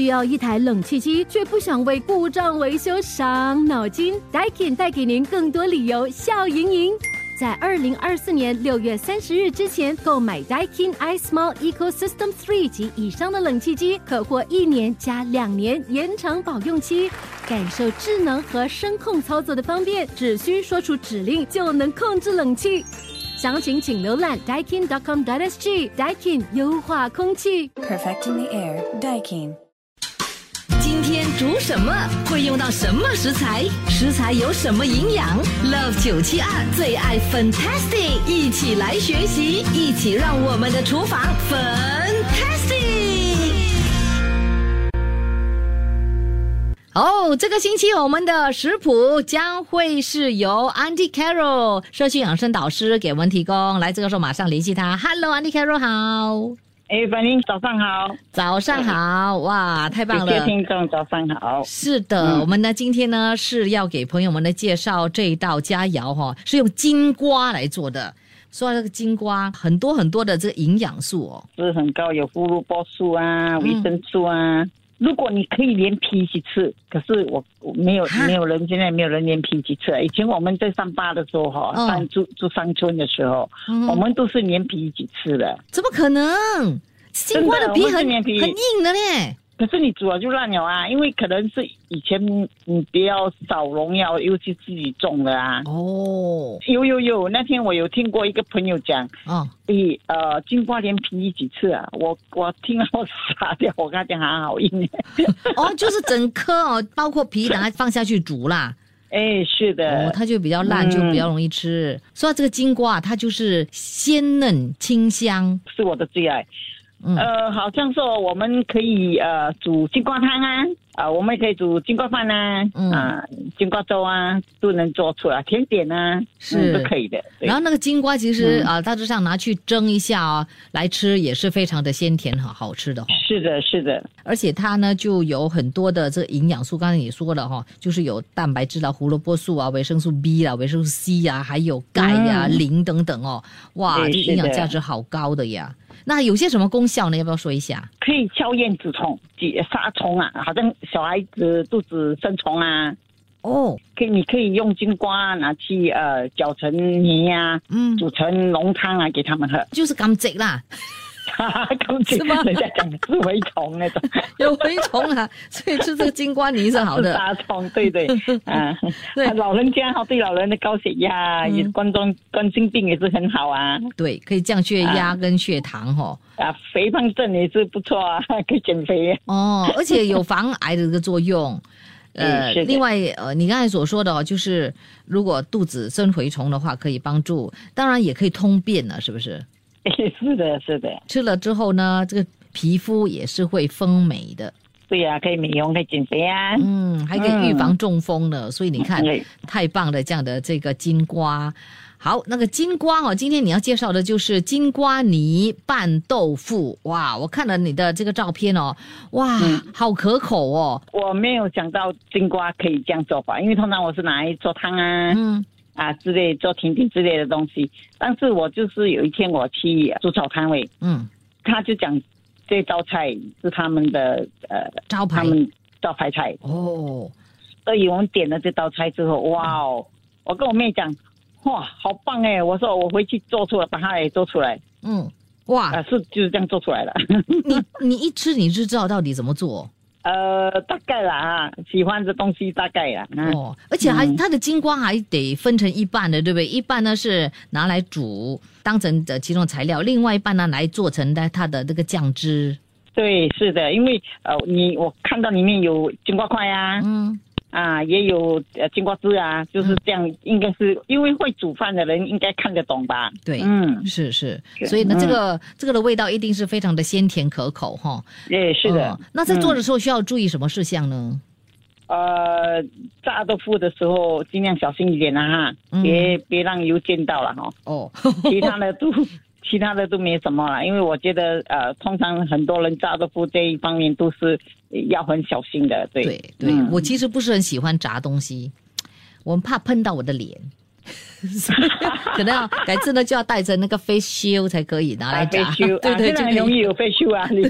需要一台冷气机，却不想为故障维修伤脑筋，Daikin 带给您更多理由笑盈盈。在二零二四年六月三十日之前购买 Daikin iSmall Ecosystem Three 及以上的冷气机，可获一年加两年延长保用期，感受智能和声控操作的方便，只需说出指令就能控制冷气。详情请浏览 Daikin.com.sg。Daikin 优化空气。Perfecting the air, Daikin. 今天煮什么？会用到什么食材？食材有什么营养？Love 九七二最爱 Fantastic，一起来学习，一起让我们的厨房 Fantastic。哦，这个星期我们的食谱将会是由 Auntie Carol 社区养生导师给我们提供。来，这个时候马上联系他。Hello，Auntie Carol 好，哎，反正早上好，早上好，哇，太棒了！听众早上好。是的，我们呢今天呢是要给朋友们呢介绍这一道佳肴哈、是用金瓜来做的。说到这个金瓜，很多很多的这个营养素哦，是很高，有胡萝卜素啊，嗯维生素啊。如果你可以连皮一起吃，可是我我没有没有人现在没有人连皮一起吃。以前我们在上班的时候哈，哦上住住山村的时候，嗯我们都是连皮一起吃的。怎么可能？金瓜的皮很很硬的呢。可是你煮了就烂了啊，因为可能是以前你比较少农药，尤其自己种的啊。哦有有有，那天我有听过一个朋友讲，哦，诶，呃，金瓜连皮一起吃啊！我我听了我傻掉，我跟他讲它好硬。哦，就是整颗哦，包括皮，等它放下去煮啦。哎，是的，哦，它就比较烂，嗯就比较容易吃。说到这个金瓜，它就是鲜嫩清香。是我的最爱。嗯。呃，好像说我们可以呃煮金瓜汤啊，啊、我们也可以煮金瓜饭啊，嗯。啊、金瓜粥啊，都能做出来，甜点啊，是。嗯、都可以的。然后那个金瓜其实嗯。啊、大致上拿去蒸一下哦，来吃也是非常的鲜甜哈，好吃的哈。是的，是的，而且它呢就有很多的这个营养素，刚才也说了哈，就是有蛋白质啦、胡萝卜素啊、维生素 B 啦、维生素 C 呀、还有钙呀、嗯。磷等等哦，哇，这营养价值好高的呀。那有些什么功效呢？要不要说一下？可以消炎止虫、解杀虫啊，好像小孩子肚子生虫啊，哦，可以你可以用金瓜拿去呃搅成泥呀、嗯，煮成浓汤啊给他们喝。就是甘蔗啦，刚才是吗人家讲是蛔虫那种，有蛔虫啊，所以吃这个金瓜泥是好的。杀虫，对对，啊，对啊老人家哈，对老人的高血压、嗯也冠状冠心病也是很好啊，对，可以降血压跟血糖哦。啊，肥胖症也是不错啊，可以减肥。哦，而且有防癌的这个作用。呃，另外，呃，你刚才所说的哦，就是如果肚子生蛔虫的话，可以帮助，当然也可以通便了，是不是？是的，是的，吃了之后呢，这个皮肤也是会丰美的，对呀、可以美容，可以减肥啊。嗯，还可以预防中风呢。所以你看，太棒了这样的这个金瓜。好，那个金瓜哦，今天你要介绍的就是金瓜泥拌豆腐。哇，我看了你的这个照片哦，哇，嗯好可口哦。我没有想到金瓜可以这样做法，因为通常我是拿来做汤啊、嗯啊之类做甜点之类的东西。但是我就是有一天我去煮草摊位，嗯，他就讲这道菜是他们的呃招牌他们招牌菜，哦，所以我们点了这道菜之后，哇哦！我跟我妹讲，哇，好棒哎！我说我回去做出来，把它也做出来嗯，哇，啊，是就是这样做出来的。你你一吃你就知道到底怎么做呃，大概啦啊，喜欢的东西大概啦。嗯、哦，而且还嗯它的金瓜还得分成一半的，对不对？一半呢是拿来煮当成的其中材料，另外一半呢来做成的它的那个酱汁。对，是的，因为呃，你我看到里面有金瓜块啊，嗯，啊，也有呃金瓜汁啊，就是这样，应该是因为会煮饭的人应该看得懂吧？对，嗯，是是，所以呢，嗯这个这个的味道一定是非常的鲜甜可口哈。也是的。哦那在做嗯的时候需要注意什么事项呢？呃，炸豆腐的时候尽量小心一点啊，哈，嗯别别让油溅到了哈。哦，其他的都其他的都没什么了，因为我觉得呃，通常很多人炸豆腐这一方面都是要很小心的，对。对对，嗯。我其实不是很喜欢炸东西，我怕碰到我的脸。可能要改次呢就要带着那个 face shield 才可以拿来飞炸，修，对对，就容易有飞修啊，你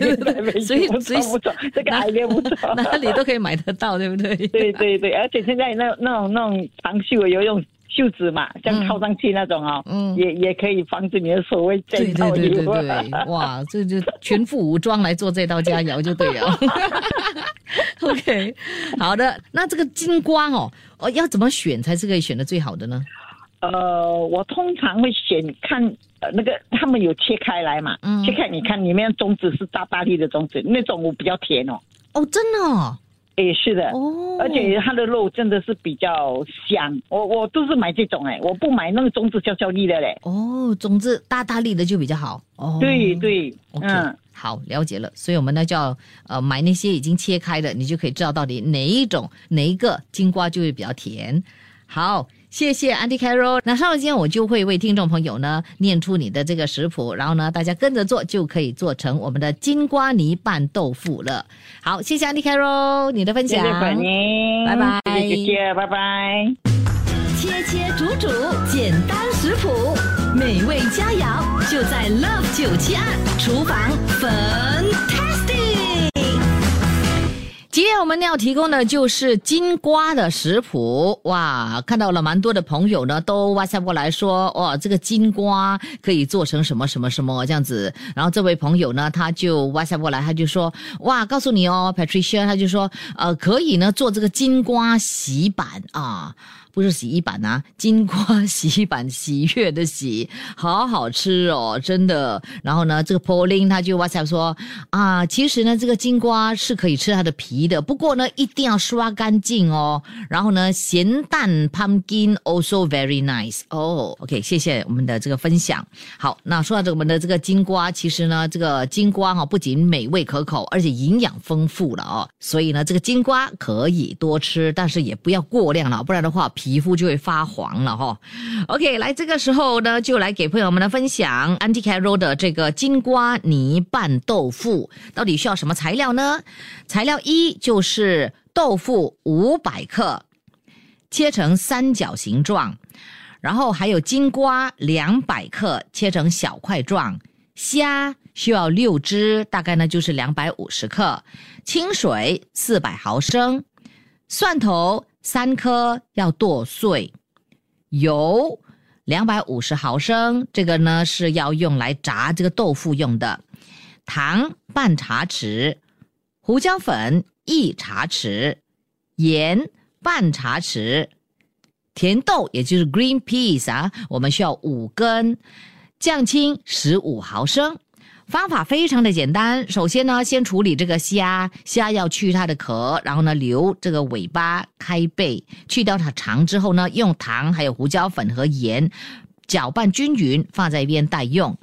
所以不所以错不错，这个哪 idea 不错，哪里都可以买得到，对不对？对对对，而且现在那那种那种长袖有用袖子嘛，像嗯套上去那种哦，嗯也也可以防止你的手会对溅到对对对对。对，哇，这就全副武装来做这道佳肴就对了。OK，好的，那这个金瓜哦，哦要怎么选才是可以选的最好的呢？呃，我通常会选看呃那个他们有切开来嘛，嗯切开你看里面种子是大大粒的种子，那种我比较甜哦。哦，真的哦，诶，是的，哦而且它的肉真的是比较香，我我都是买这种哎，我不买那个种子小小粒的嘞。哦，种子大大粒的就比较好哦。对对，OK，、嗯，好，了解了。所以我们呢就要呃买那些已经切开的，你就可以知道到底哪一种哪一个金瓜就会比较甜。好，谢谢 Andy Carol。那稍后间我就会为听众朋友呢念出你的这个食谱，然后呢大家跟着做就可以做成我们的金瓜泥拌豆腐了。好，谢谢 Andy Carol 你的分享，谢谢拜拜谢谢拜拜。切切煮煮，简单食谱，美味佳肴就在 Love 九七二厨房，Fantastic。今天我们要提供的就是金瓜的食谱，哇，看到了蛮多的朋友呢都哇塞过来说，哇，这个金瓜可以做成什么什么什么这样子。然后这位朋友呢，他就哇塞过来，他就说，哇，告诉你哦，Patricia，他就说，呃，可以呢做这个金瓜洗板啊。不是洗衣板啊，金瓜洗衣板，喜悦的喜，好好吃哦，真的。然后呢，这个 Pauline 他就 WhatsApp 说啊，其实呢，这个金瓜是可以吃它的皮的，不过呢，一定要刷干净哦。然后呢，咸蛋 pumpkin also very nice 哦。OK，谢谢我们的这个分享。好，那说到这个我们的这个金瓜，其实呢，这个金瓜哈、不仅美味可口，而且营养丰富了哦。所以呢，这个金瓜可以多吃，但是也不要过量了，不然的话皮肤就会发黄了哈、OK，来这个时候呢，就来给朋友们的分享 Anti Carol 的这个金瓜泥拌豆腐，到底需要什么材料呢？材料一就是豆腐五百克，切成三角形状，然后还有金瓜两百克，切成小块状，虾需要六只，大概呢就是两百五十克，清水四百毫升，蒜头三颗要剁碎，油两百五十毫升，这个呢是要用来炸这个豆腐用的，糖半茶匙，胡椒粉一茶匙，盐半茶匙，甜豆也就是 green peas 啊，我们需要五根，酱青十五毫升。方法非常的简单，首先呢，先处理这个虾，虾要去它的壳，然后呢留这个尾巴开背，去掉它肠之后呢，用糖还有胡椒粉和盐搅拌均匀，放在一边待用。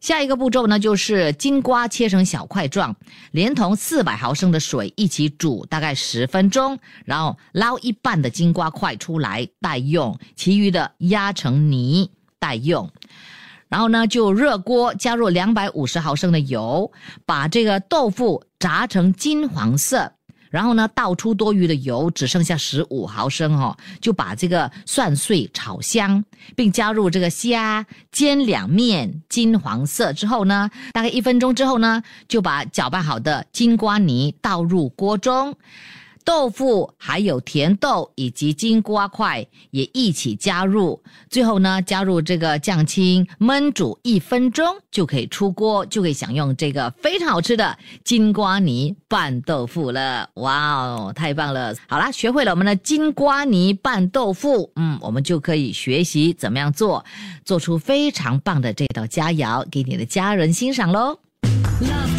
下一个步骤呢，就是金瓜切成小块状，连同四百毫升的水一起煮大概十分钟，然后捞一半的金瓜块出来待用，其余的压成泥待用。然后呢，就热锅加入两百五十毫升的油，把这个豆腐炸成金黄色。然后呢，倒出多余的油，只剩下十五毫升哦，就把这个蒜碎炒香，并加入这个虾，煎两面金黄色之后呢，大概一分钟之后呢，就把搅拌好的金瓜泥倒入锅中。豆腐还有甜豆以及金瓜块也一起加入，最后呢加入这个酱青，焖煮一分钟就可以出锅，就可以享用这个非常好吃的金瓜泥拌豆腐了。哇哦，太棒了！好啦，学会了我们的金瓜泥拌豆腐，嗯，我们就可以学习怎么样做，做出非常棒的这道佳肴给你的家人欣赏喽。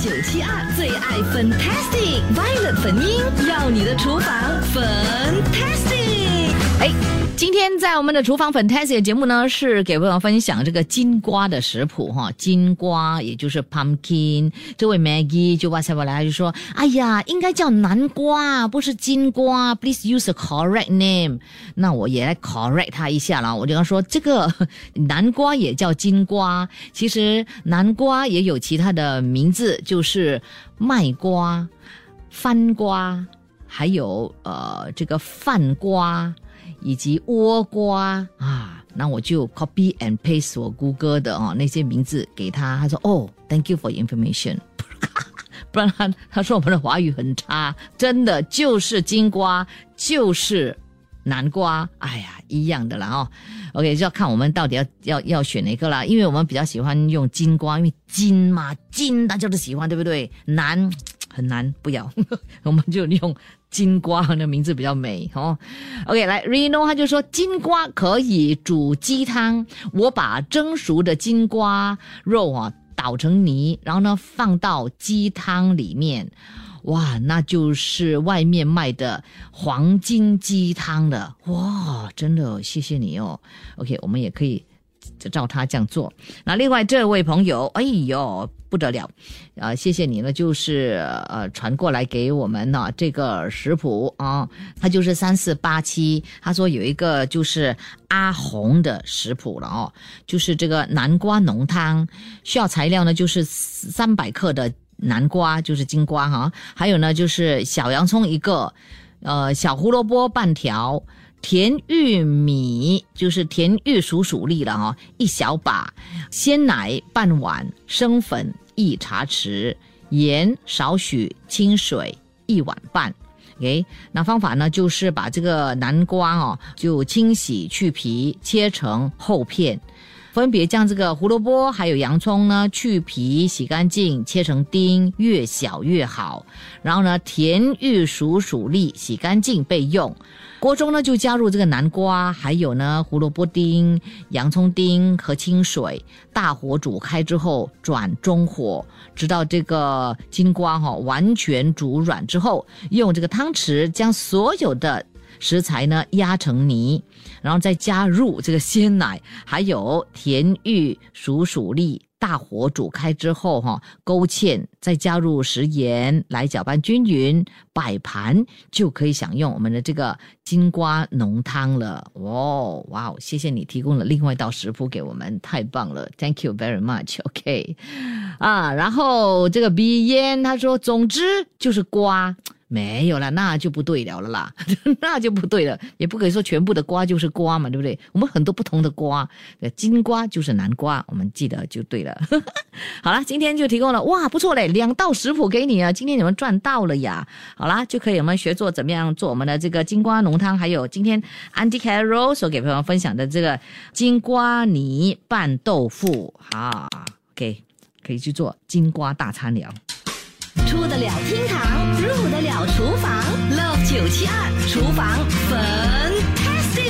九七二最爱 Fantastic Violet 粉音，要你的厨房 Fantastic。哎，今天在我们的厨房 Fantastic 节目呢，是给朋友分享这个金瓜的食谱哈。金瓜也就是 pumpkin，这位 Maggie 就哇塞过来就说：“哎呀，应该叫南瓜，不是金瓜。Please use a correct name。”那我也来 correct 他一下啦。我就跟他说，这个南瓜也叫金瓜，其实南瓜也有其他的名字，就是麦瓜、番瓜。还有呃这个饭瓜，以及倭瓜啊，那我就 copy and paste 我谷歌的哦那些名字给他，他说哦，thank you for information。不然他他说我们的华语很差，真的就是金瓜就是南瓜，哎呀一样的啦哦。OK 就要看我们到底要要要选哪个啦，因为我们比较喜欢用金瓜，因为金嘛金大家都喜欢，对不对？南很难，不要，我们就用金瓜那名字比较美哦。OK 来 Reno 他就说金瓜可以煮鸡汤，我把蒸熟的金瓜肉啊。捣成泥，然后呢放到鸡汤里面，哇，那就是外面卖的黄金鸡汤了，哇，真的谢谢你哦。OK，我们也可以就照他这样做。那另外这位朋友，哎呦不得了，啊，谢谢你呢，就是呃传过来给我们呢这个食谱啊，他就是三四八七，他说有一个就是阿红的食谱了哦，就是这个南瓜浓汤，需要材料呢就是三百克的南瓜，就是金瓜哈，还有呢就是小洋葱一个，呃小胡萝卜半条。甜玉米就是甜玉薯薯粒了哈，一小把，鲜奶半碗，生粉一茶匙，盐少许，清水一碗半。OK，那方法呢，就是把这个南瓜哦，就清洗去皮，切成厚片。分别将这个胡萝卜还有洋葱呢去皮洗干净，切成丁，越小越好。然后呢，甜玉薯薯粒洗干净备用。锅中呢就加入这个南瓜，还有呢胡萝卜丁、洋葱丁和清水，大火煮开之后转中火，直到这个金瓜哈完全煮软之后，用这个汤匙将所有的。食材呢压成泥，然后再加入这个鲜奶，还有甜玉薯薯粒，大火煮开之后哈，勾芡，再加入食盐来搅拌均匀，摆盘就可以享用我们的这个金瓜浓汤了。哦，哇哦，谢谢你提供了另外一道食谱给我们，太棒了，Thank you very much。OK，啊，然后这个鼻烟他说，总之就是瓜。没有了，那就不对了了啦，那就不对了，也不可以说全部的瓜就是瓜嘛，对不对？我们很多不同的瓜，金瓜就是南瓜，我们记得就对了。好了，今天就提供了，哇，不错嘞，两道食谱给你啊，今天你们赚到了呀。好啦，就可以我们学做怎么样做我们的这个金瓜浓汤，还有今天 Andy Carroll 所给朋友分享的这个金瓜泥拌豆腐，好，OK，可以去做金瓜大餐了。出得了厅堂，入得了厨房，Love 九七二厨房 Fantastic。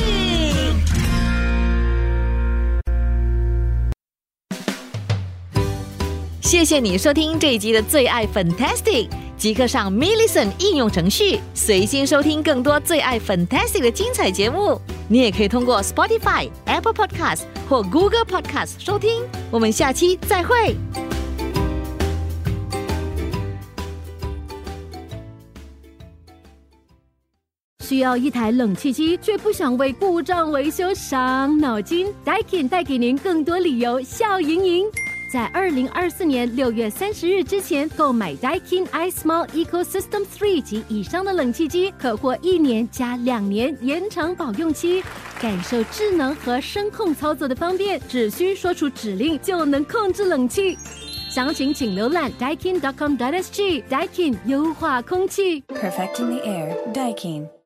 谢谢你收听这一集的最爱 Fantastic，即刻上 m i l l i c e n t 应用程序，随心收听更多最爱 Fantastic 的精彩节目。你也可以通过 Spotify、Apple Podcast 或 Google Podcast 收听。我们下期再会。需要一台冷气机，却不想为故障维修伤脑筋？Daikin 带给您更多理由笑盈盈。在二零二四年六月三十日之前购买 Daikin iSmall Ecosystem Three 及以上的冷气机，可获一年加两年延长保用期，感受智能和声控操作的方便，只需说出指令就能控制冷气。详情请浏览 Daikin.com.sg。Daikin 优化空气，Perfecting the air，Daikin。